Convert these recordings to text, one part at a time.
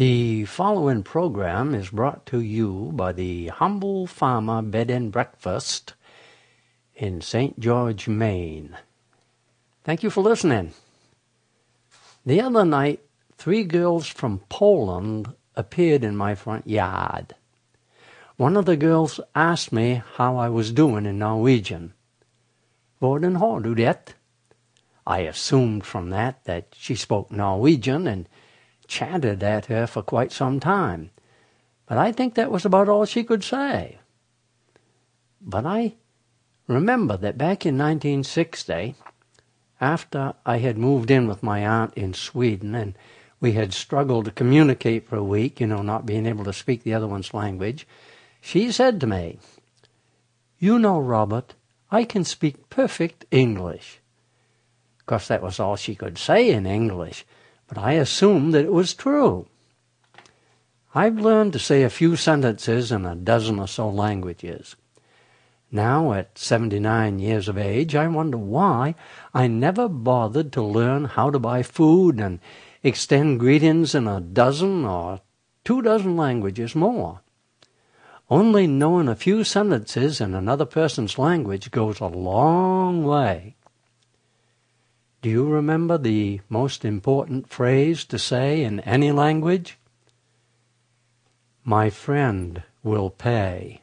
The following program is brought to you by the Humble Farmer Bed and Breakfast in St. George, Maine. Thank you for listening. The other night, three girls from Poland appeared in my front yard. One of the girls asked me how I was doing in Norwegian. Hvordan har du det? I assumed from that that she spoke Norwegian and chatted at her for quite some time, but I think that was about all she could say. But I remember that back in 1960, after I had moved in with my aunt in Sweden and we had struggled to communicate for a week, you know, not being able to speak the other one's language, she said to me, You know, Robert, I can speak perfect English. Of course, that was all she could say in English, but I assumed that it was true. I've learned to say a few sentences in a dozen or so languages. Now, at 79 years of age, I wonder why I never bothered to learn how to buy food and extend greetings in a dozen or two dozen languages more. Only knowing a few sentences in another person's language goes a long way. Do you remember the most important phrase to say in any language? My friend will pay.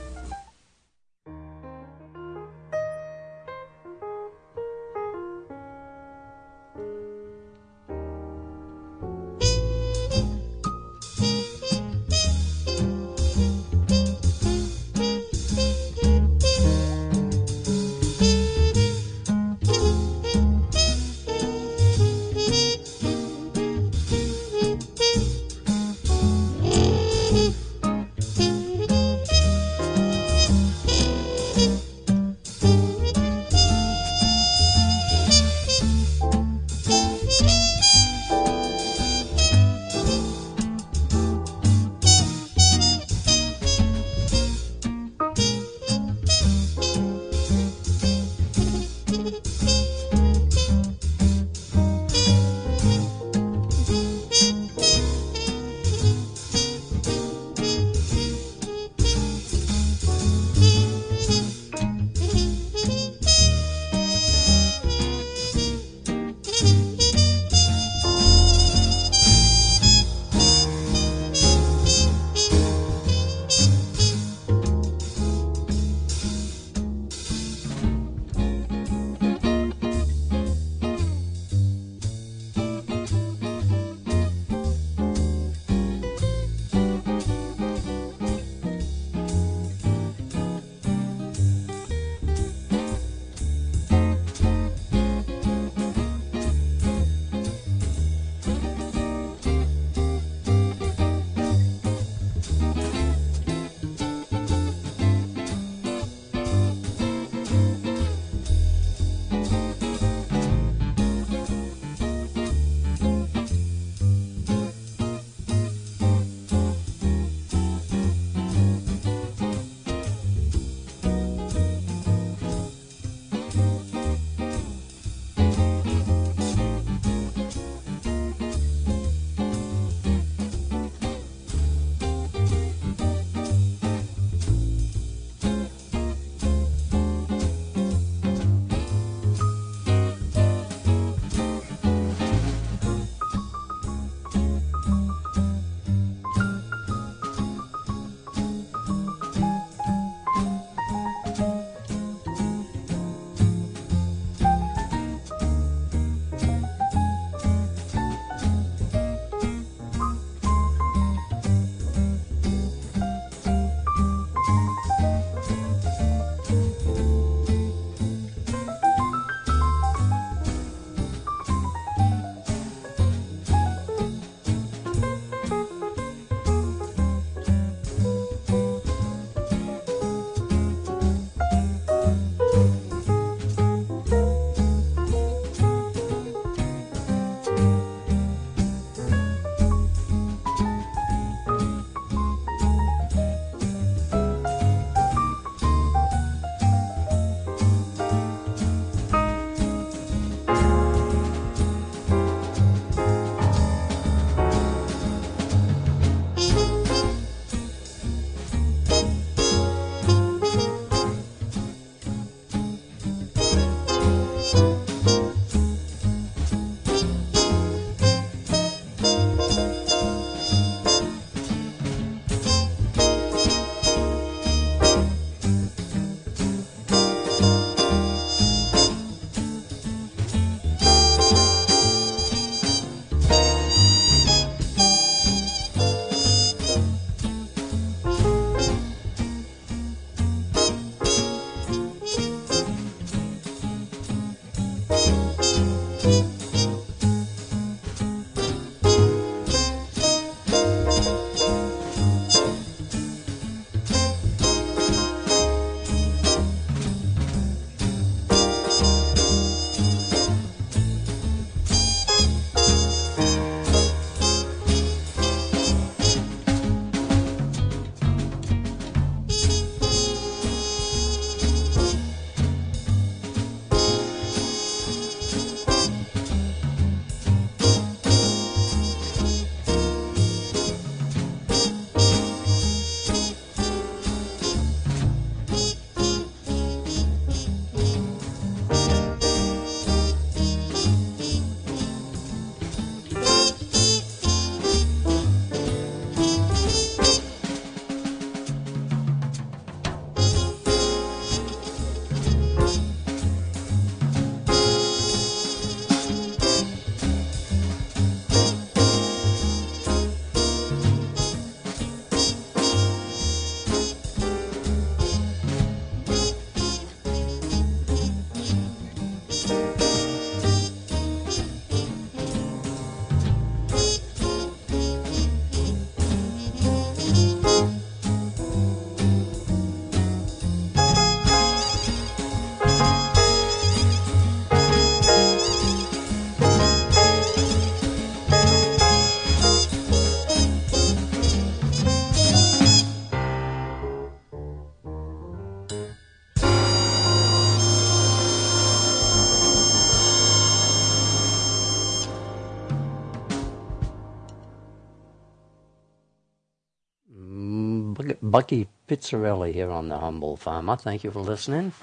Bucky Pizzarelli here on The Humble Farmer. Thank you for listening.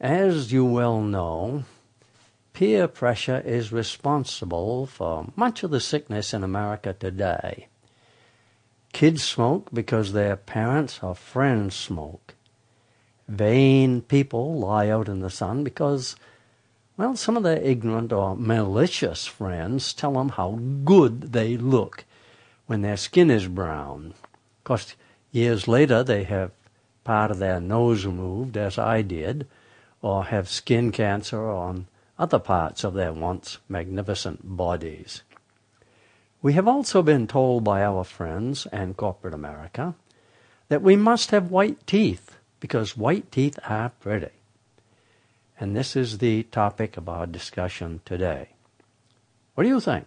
As you well know, peer pressure is responsible for much of the sickness in America today. Kids smoke because their parents or friends smoke. Vain people lie out in the sun because, well, some of their ignorant or malicious friends tell them how good they look when their skin is brown. Of course, years later they have part of their nose removed, as I did, or have skin cancer on other parts of their once magnificent bodies. We have also been told by our friends and corporate America that we must have white teeth because white teeth are pretty. And this is the topic of our discussion today. What do you think?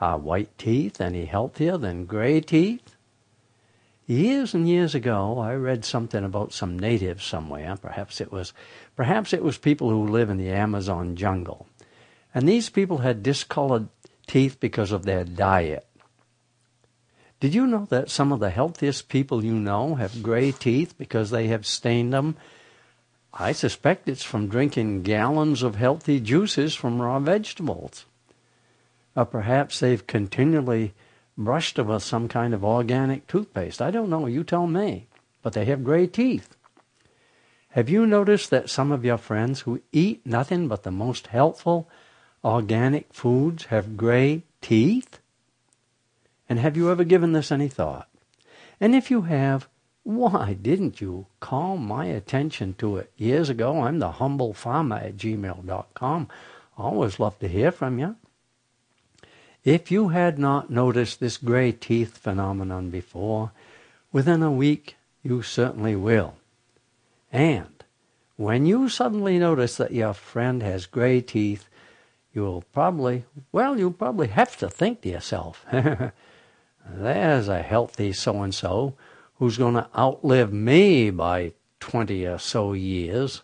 Are white teeth any healthier than gray teeth? Years and years ago, I read something about some natives somewhere. Perhaps it was, perhaps it was people who live in the Amazon jungle, and these people had discolored teeth because of their diet. Did you know that some of the healthiest people you know have gray teeth because they have stained them? I suspect it's from drinking gallons of healthy juices from raw vegetables. Or perhaps they've continually brushed them with some kind of organic toothpaste. I don't know, you tell me. But they have gray teeth. Have you noticed that some of your friends who eat nothing but the most healthful organic foods have gray teeth? And have you ever given this any thought? And if you have, why didn't you call my attention to it years ago? I'm the humble farmer at gmail.com. Always love to hear from you. If you had not noticed this gray teeth phenomenon before, within a week you certainly will. And when you suddenly notice that your friend has gray teeth, you'll probably, well, you'll probably have to think to yourself, there's a healthy so and so who's going to outlive me by 20 or so years.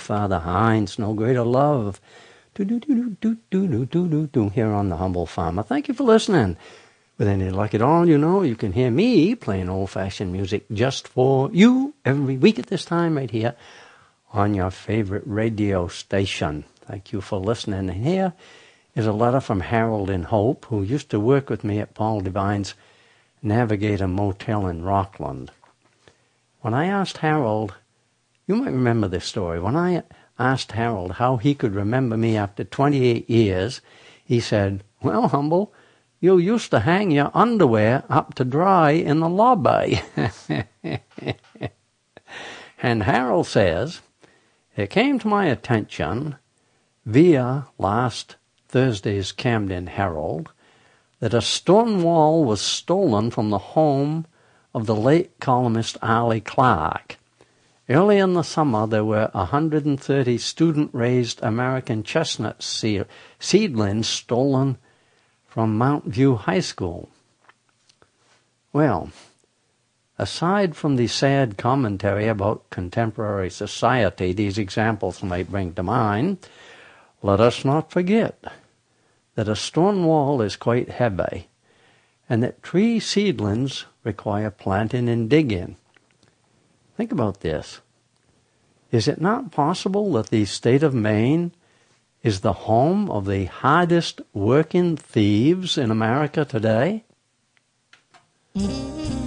Fatha Hines, no greater love. Do do do do do do do do do. Here on the humble farmer. Thank you for listening. With any luck at all, you know, you can hear me playing old-fashioned music just for you every week at this time right here on your favorite radio station. Thank you for listening. And here is a letter from Harold in Hope, who used to work with me at Paul Devine's Navigator Motel in Rockland. When I asked Harold, you might remember this story, when I asked Harold how he could remember me after 28 years, he said, Well, Humble, you used to hang your underwear up to dry in the lobby. and Harold says, It came to my attention via last Thursday's Camden Herald that a stone wall was stolen from the home of the late columnist Ali Clark. Early in the summer, there were 130 student raised American chestnut seedlings stolen from Mount View High School. Well, aside from the sad commentary about contemporary society these examples might bring to mind, let us not forget that a stone wall is quite heavy and that tree seedlings require planting and digging. Think about this. Is it not possible that the state of Maine is the home of the hardest working thieves in America today? Mm.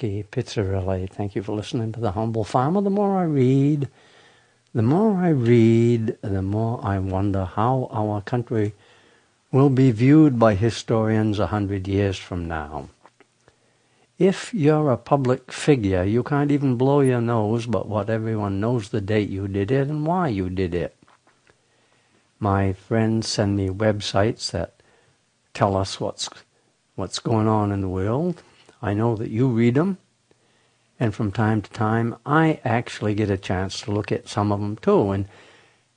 Bucky Pizzarelli. Thank you for listening to The Humble Farmer. The more I read, the more I read, the more I wonder how our country will be viewed by historians a hundred years from now. If you're a public figure, you can't even blow your nose but what everyone knows the date you did it and why you did it. My friends send me websites that tell us what's what's going on in the world. I know that you read them. And from time to time, I actually get a chance to look at some of them too. And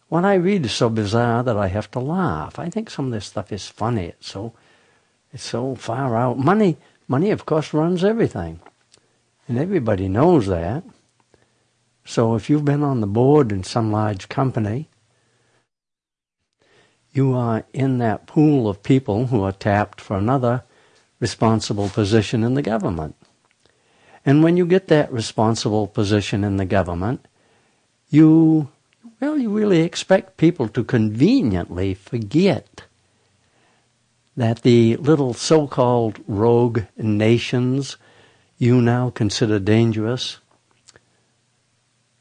what I read is so bizarre that I have to laugh. I think some of this stuff is funny. It's so, it's so far out. Money, money, of course, runs everything, and everybody knows that. So if you've been on the board in some large company, you are in that pool of people who are tapped for another responsible position in the government. And when you get that responsible position in the government, you, well, you really expect people to conveniently forget that the little so-called rogue nations you now consider dangerous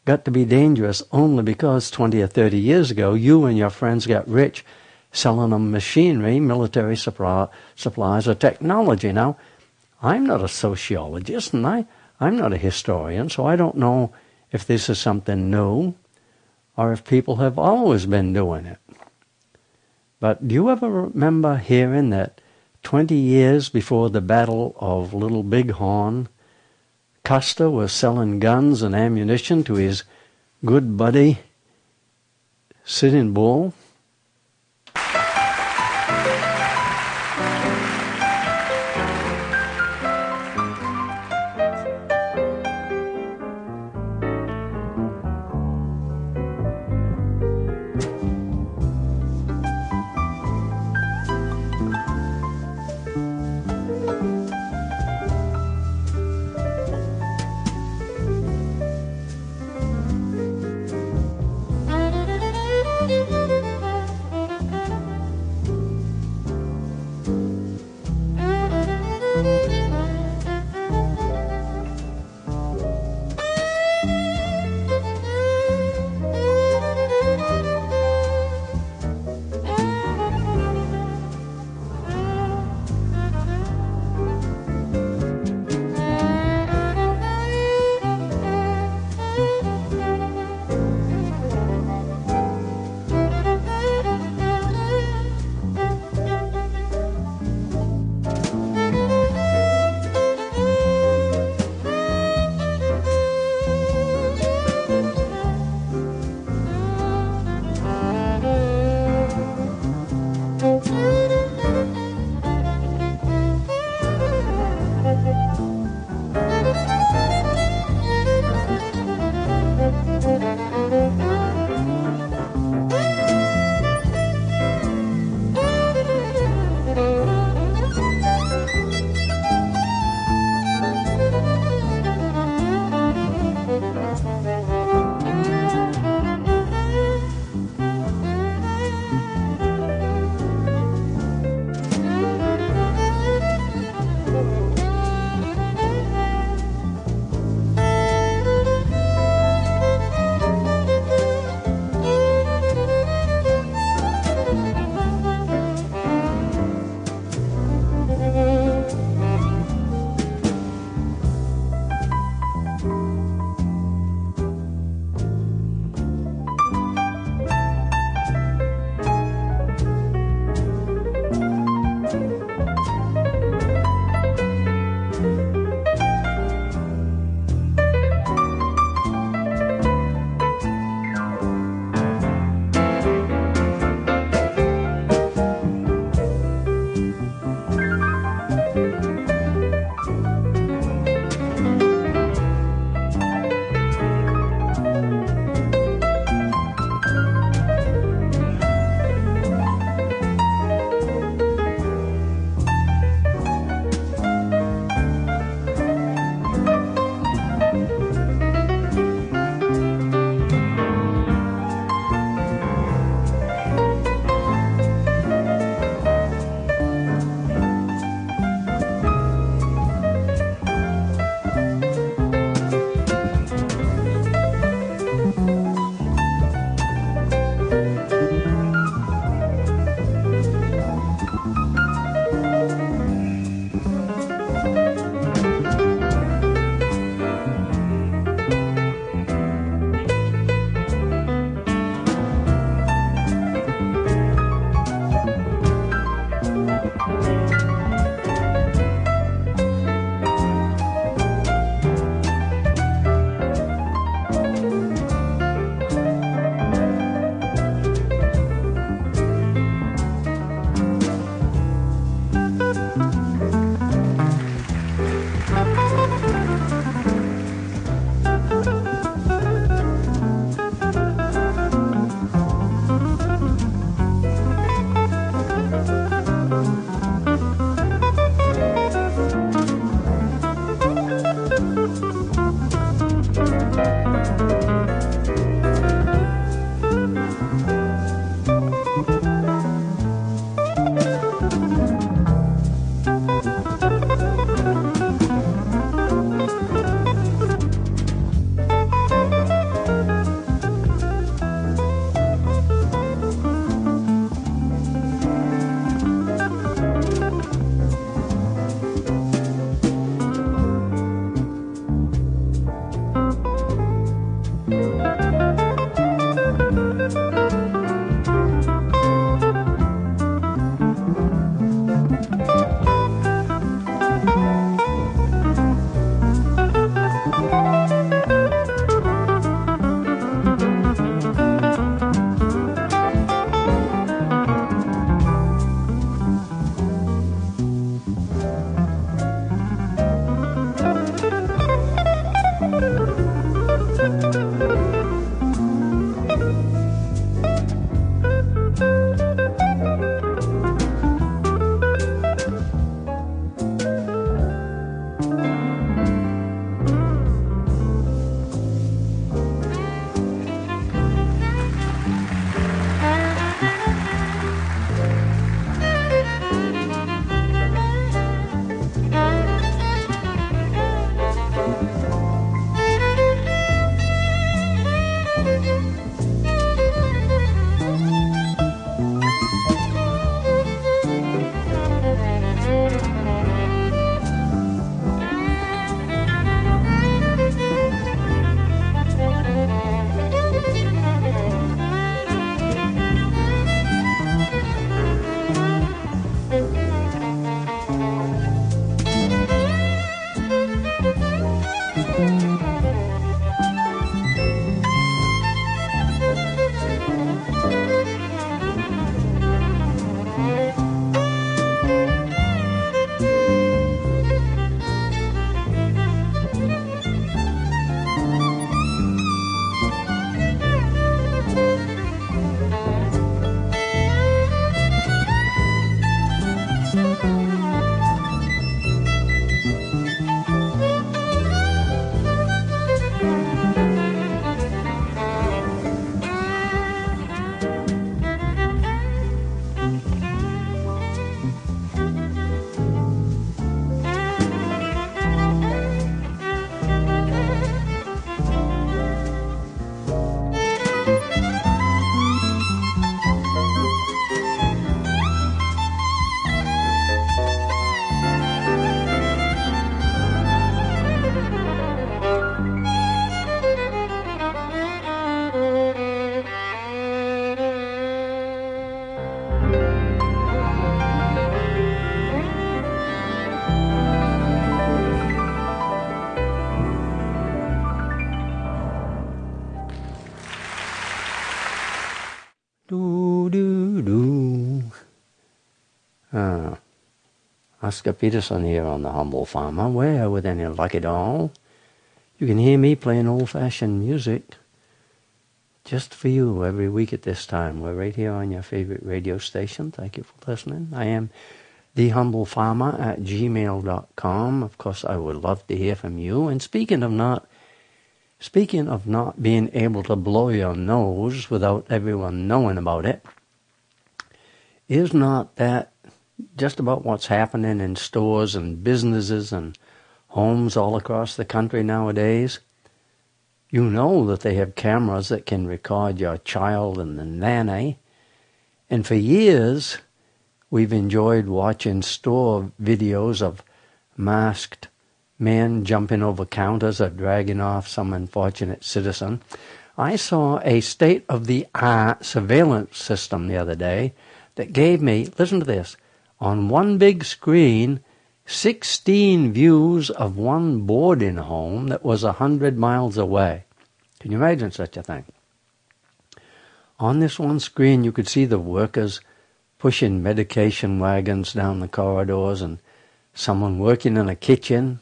got to be dangerous only because 20 or 30 years ago you and your friends got rich selling them machinery, military supply, supplies, or technology. Now, I'm not a sociologist and I, I'm not a historian, so I don't know if this is something new or if people have always been doing it. But do you ever remember hearing that 20 years before the Battle of Little Bighorn, Custer was selling guns and ammunition to his good buddy Sitting Bull? Oscar Peterson here on The Humble Farmer. Where, with any luck at all, you can hear me playing old-fashioned music just for you every week at this time. We're right here on your favorite radio station. Thank you for listening. I am The Humble Farmer at gmail.com. Of course, I would love to hear from you. And speaking of not Speaking of not being able to blow your nose without everyone knowing about it, is not that just about what's happening in stores and businesses and homes all across the country nowadays. You know that they have cameras that can record your child and the nanny. And for years, we've enjoyed watching store videos of masked men jumping over counters or dragging off some unfortunate citizen. I saw a state of the art surveillance system the other day that gave me, listen to this, on one big screen 16 views of one boarding home that was a hundred miles away. Can you imagine such a thing? On this one screen, you could see the workers pushing medication wagons down the corridors and someone working in a kitchen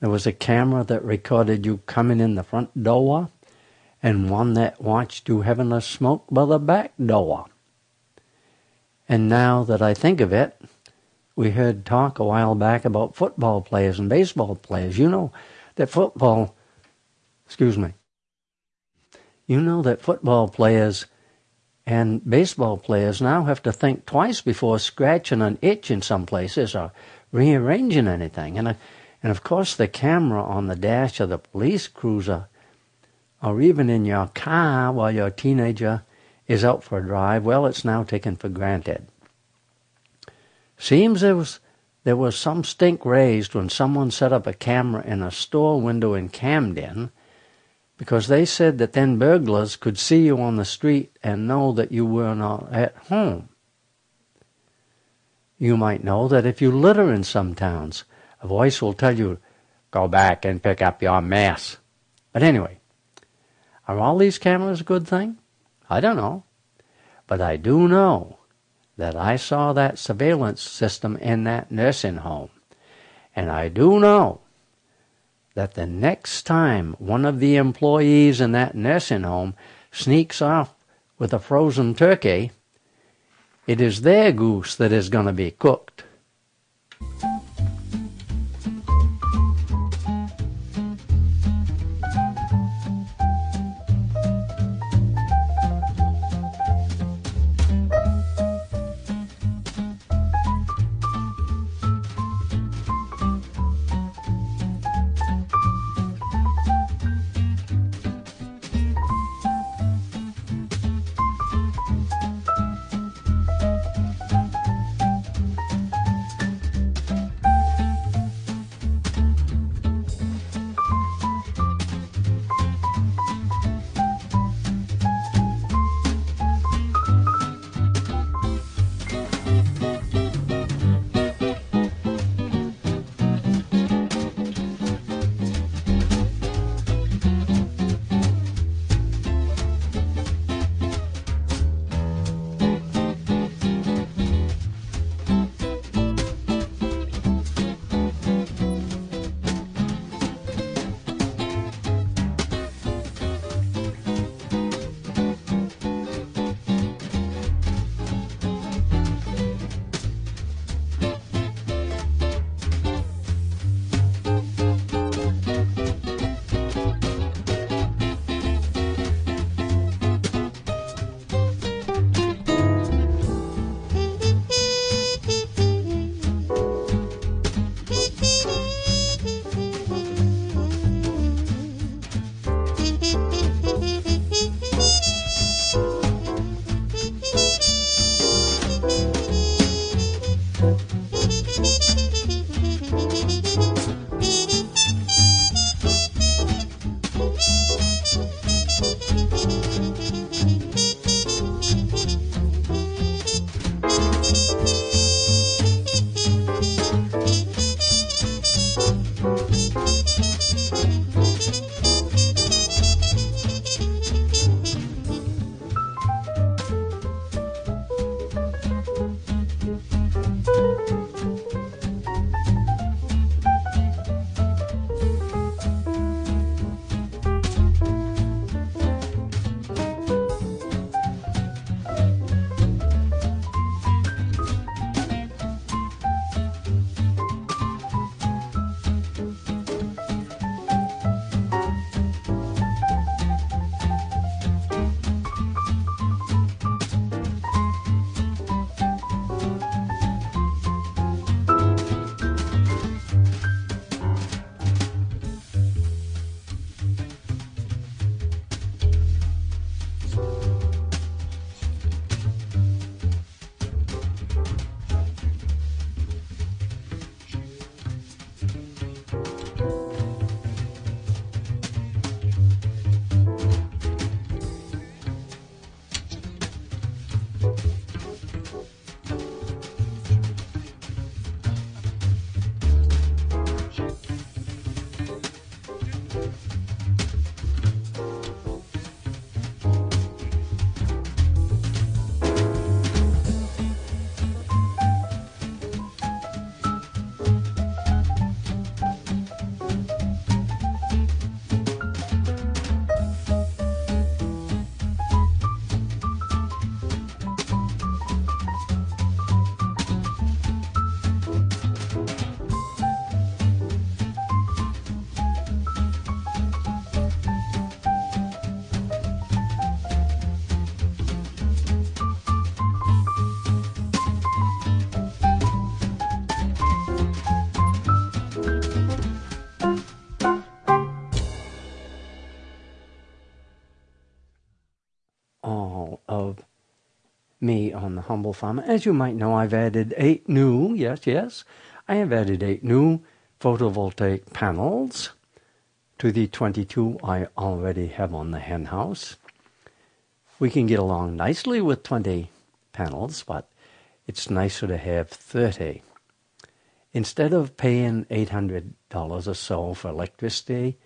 There was a camera that recorded you coming in the front door and one that watched you having a smoke by the back door. And now that I think of it, we heard talk a while back about football players and baseball players. You know that football, excuse me, you know that football players and baseball players now have to think twice before scratching an itch in some places or rearranging anything. And, uh, and of course, the camera on the dash of the police cruiser or even in your car while your teenager is out for a drive, well, it's now taken for granted. Seems there was, there was some stink raised when someone set up a camera in a store window in Camden because they said that then burglars could see you on the street and know that you were not at home. You might know that if you litter in some towns, a voice will tell you, go back and pick up your mess. But anyway, are all these cameras a good thing? I don't know. But I do know that I saw that surveillance system in that nursing home. And I do know that the next time one of the employees in that nursing home sneaks off with a frozen turkey, it is their goose that is going to be cooked. Me on the Humble Farmer. As you might know, I've added eight new, yes, yes, I have added eight new photovoltaic panels to the 22 I already have on the hen house. We can get along nicely with 20 panels, but it's nicer to have 30. Instead of paying $800 or so for electricity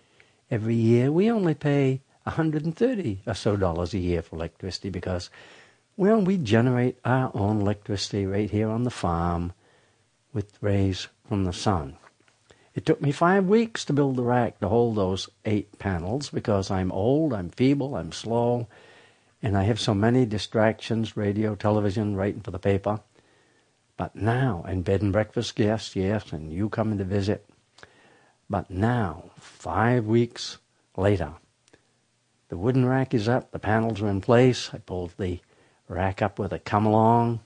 every year, we only pay 130 or so dollars a year for electricity because, well, we generate our own electricity right here on the farm with rays from the sun. It took me five weeks to build the rack to hold those eight panels because I'm old, I'm feeble, I'm slow, and I have so many distractions radio, television, writing for the paper. But now, and bed and breakfast guests, yes, and you coming to visit. But now, five weeks later, the wooden rack is up, the panels are in place. I pulled the rack up with a come along.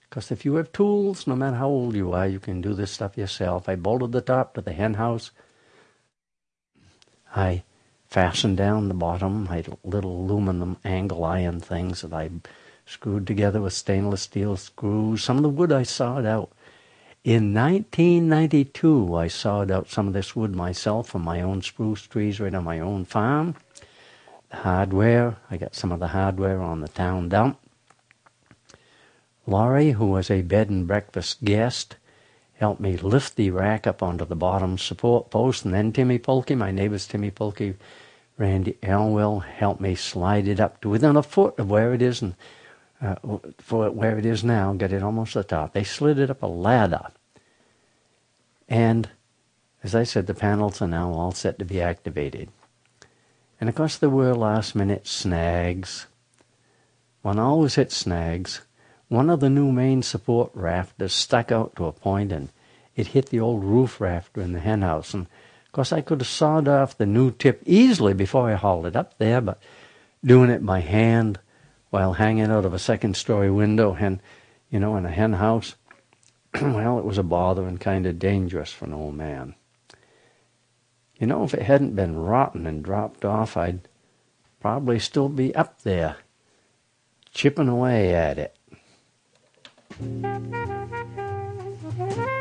Because if you have tools, no matter how old you are, you can do this stuff yourself. I bolted the top to the hen house. I fastened down the bottom. I had little aluminum angle iron things that I screwed together with stainless steel screws. Some of the wood I sawed out. In 1992, I sawed out some of this wood myself from my own spruce trees right on my own farm. The hardware, I got some of the hardware on the town dump. Laurie, who was a bed and breakfast guest, helped me lift the rack up onto the bottom support post, and then Timmy Polkey, my neighbors Timmy Polkey, Randy Elwell, helped me slide it up to within a foot of where it is and uh, for where it is now, get it almost to the top. They slid it up a ladder. And as I said, the panels are now all set to be activated. And of course, there were last minute snags. One always hits snags. One of the new main support rafters stuck out to a point and it hit the old roof rafter in the henhouse. And of course, I could have sawed off the new tip easily before I hauled it up there, but doing it by hand while hanging out of a second story window and you know in a henhouse, well it was a bother and kind of dangerous for an old man you know if it hadn't been rotten and dropped off i'd probably still be up there chipping away at it Thank you.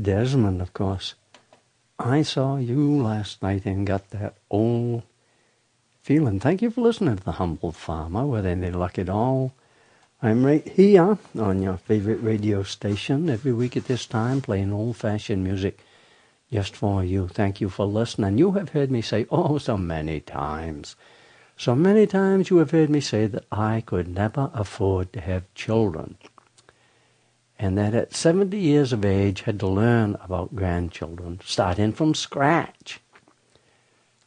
Desmond, of course. I saw you last night and got that old feeling. Thank you for listening to The Humble Farmer with any luck at all. I'm right here on your favorite radio station every week at this time playing old-fashioned music just for you. Thank you for listening. You have heard me say oh so many times so many times you have heard me say that I could never afford to have children, and that at 70 years of age had to learn about grandchildren, starting from scratch.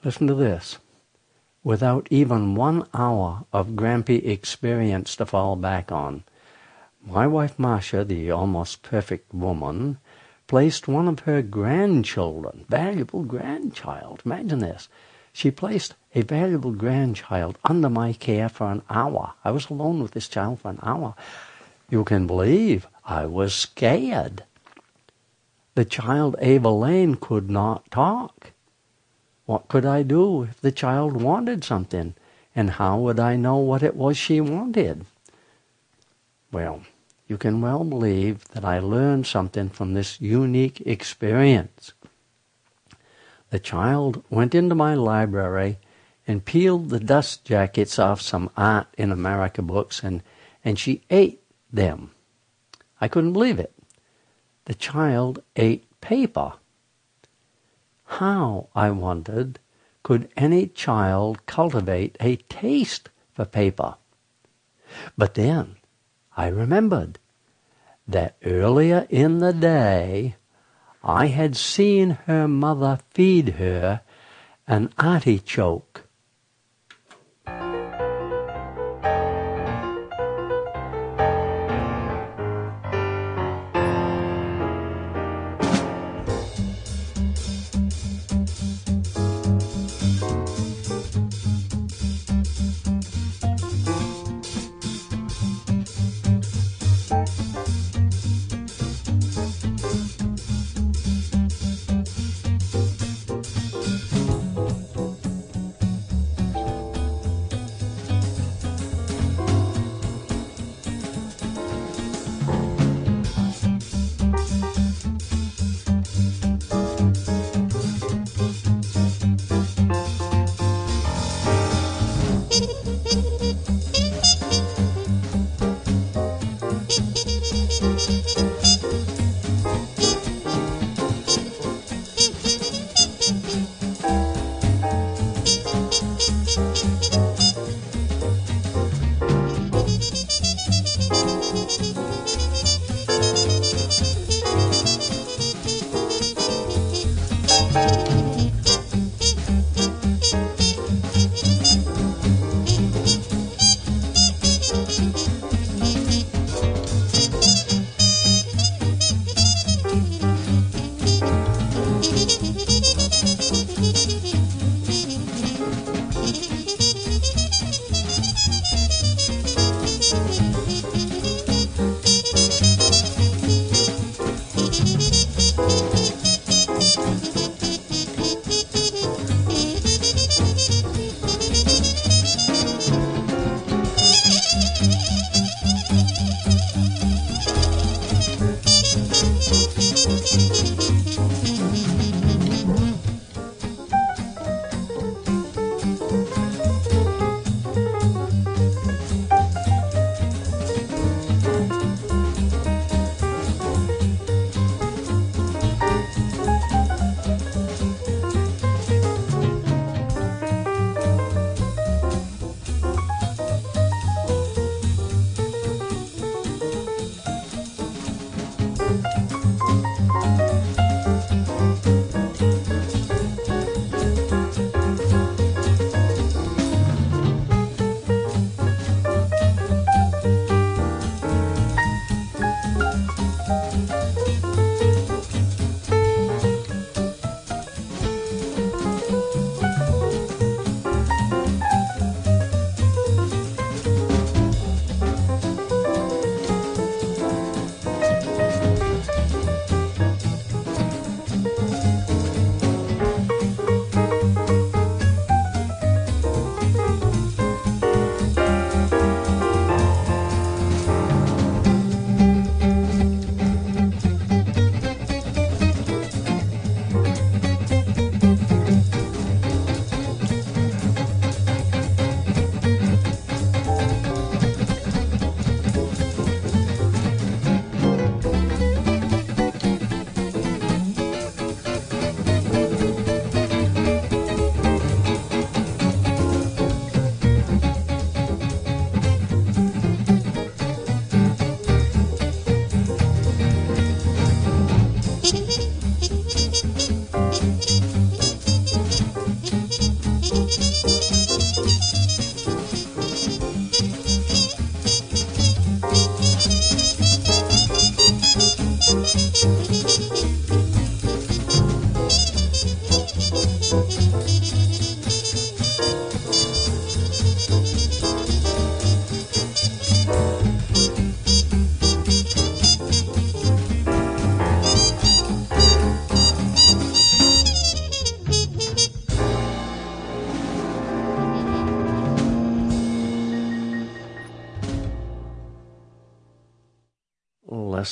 Listen to this. Without even one hour of grampy experience to fall back on, my wife Marcia, the almost perfect woman, placed one of her grandchildren, valuable grandchild, imagine this, she placed a valuable grandchild under my care for an hour. I was alone with this child for an hour. You can believe I was scared. The child, Ava Lane, could not talk. What could I do if the child wanted something? And how would I know what it was she wanted? Well, you can well believe that I learned something from this unique experience. The child went into my library and peeled the dust jackets off some Art in America books, and, and she ate them. I couldn't believe it. The child ate paper. How, I wondered, could any child cultivate a taste for paper? But then I remembered that earlier in the day I had seen her mother feed her an artichoke.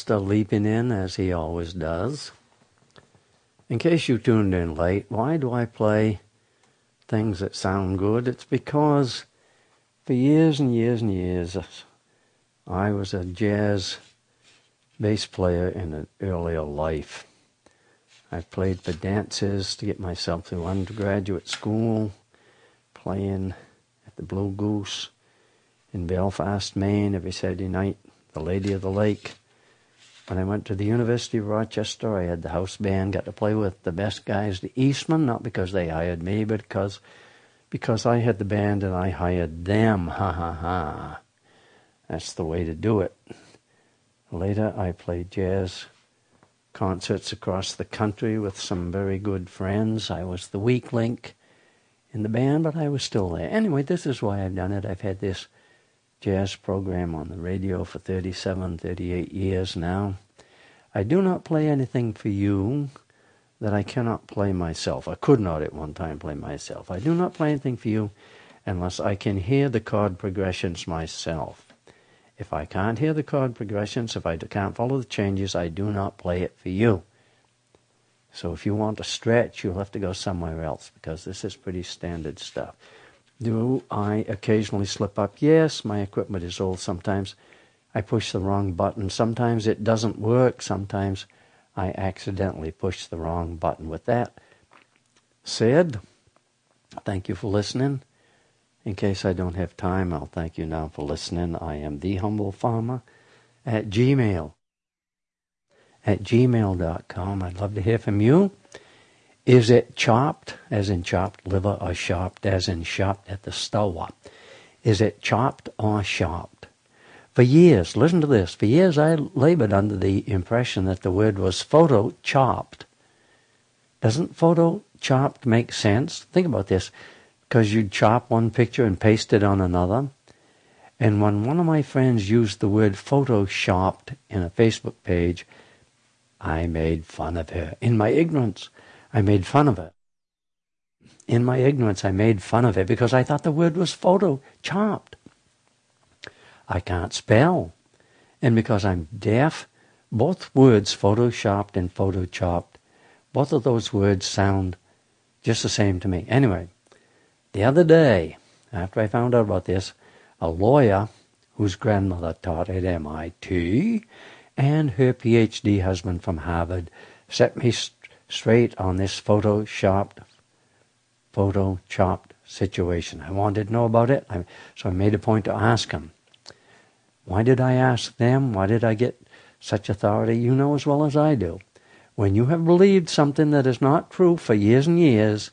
Leaping in as he always does. In case you tuned in late, why do I play things that sound good? It's because for years and years and years I was a jazz bass player in an earlier life. I played for dances to get myself through undergraduate school, playing at the Blue Goose in Belfast, Maine every Saturday night, the Lady of the Lake. When I went to the University of Rochester, I had the house band, got to play with the best guys, the Eastmen, not because they hired me, but because because I had the band and I hired them. Ha ha ha. That's the way to do it. Later, I played jazz concerts across the country with some very good friends. I was the weak link in the band, but I was still there. Anyway, this is why I've done it. I've had this jazz program on the radio for 37, 38 years now. I do not play anything for you that I cannot play myself. I could not at one time play myself. I do not play anything for you unless I can hear the chord progressions myself. If I can't hear the chord progressions, if I can't follow the changes, I do not play it for you. So if you want to stretch, you'll have to go somewhere else because this is pretty standard stuff. Do I occasionally slip up? Yes, my equipment is old. Sometimes I push the wrong button. Sometimes it doesn't work. Sometimes I accidentally push the wrong button. With that said, thank you for listening. In case I don't have time, I'll thank you now for listening. I am the humble farmer at Gmail. At gmail.com. I'd love to hear from you. Is it chopped, as in chopped liver, or chopped, as in chopped at the store? Is it chopped or chopped? For years, listen to this, for years I labored under the impression that the word was photo chopped. Doesn't photo chopped make sense? Think about this because you'd chop one picture and paste it on another. And when one of my friends used the word photoshopped in a Facebook page, I made fun of her. In my ignorance, I made fun of it. In my ignorance, I made fun of it because I thought the word was photo chopped. I can't spell. And because I'm deaf, both words, photoshopped and photochopped, both of those words sound just the same to me. Anyway, the other day, after I found out about this, a lawyer whose grandmother taught at MIT and her PhD husband from Harvard set me straight on this photoshopped, photo chopped situation. I wanted to know about it, so I made a point to ask him. Why did I ask them? Why did I get such authority? You know as well as I do. When you have believed something that is not true for years and years,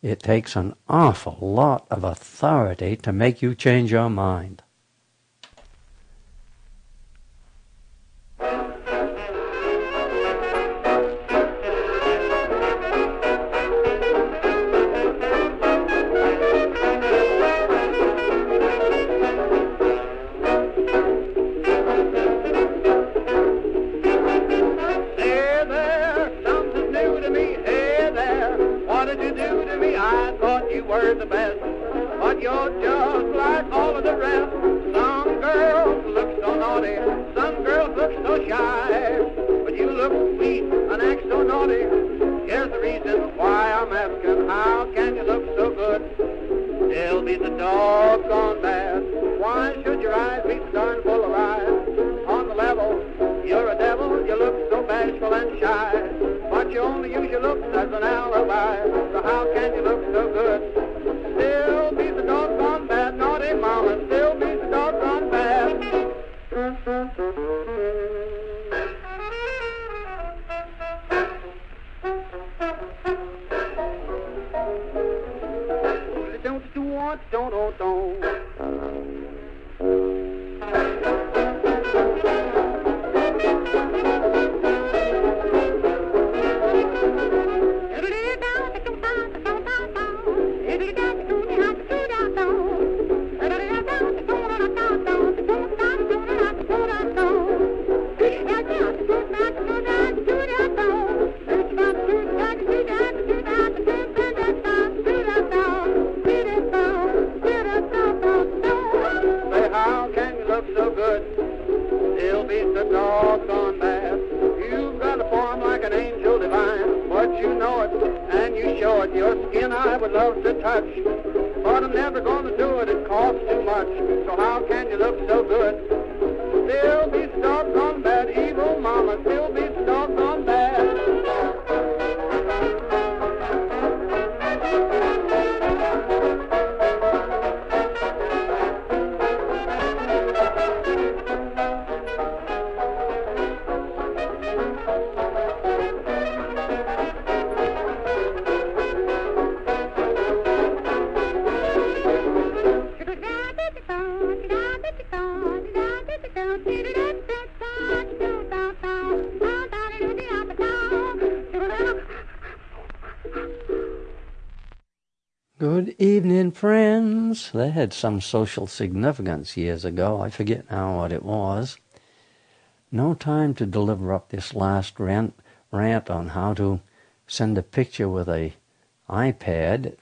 it takes an awful lot of authority to make you change your mind. an angel divine, but you know it, and you show it. Your skin I would love to touch, but I'm never gonna do it, it costs too much. So how can you look so good? Still be stuck on that evil mama, still be had some social significance years ago. I forget now what it was. No time to deliver up this last rant, rant on how to send a picture with a iPad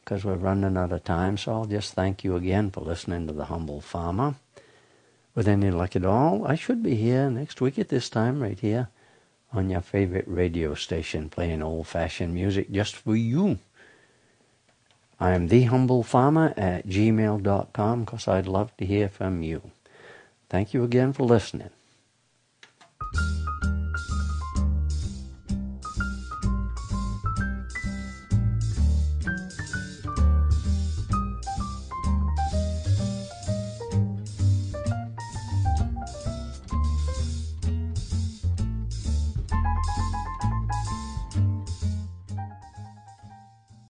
because we're running out of time. So I'll just thank you again for listening to the humble farmer. With any luck at all, I should be here next week at this time, right here on your favorite radio station, playing old-fashioned music just for you. I am thehumblefarmer at gmail.com because I'd love to hear from you. Thank you again for listening.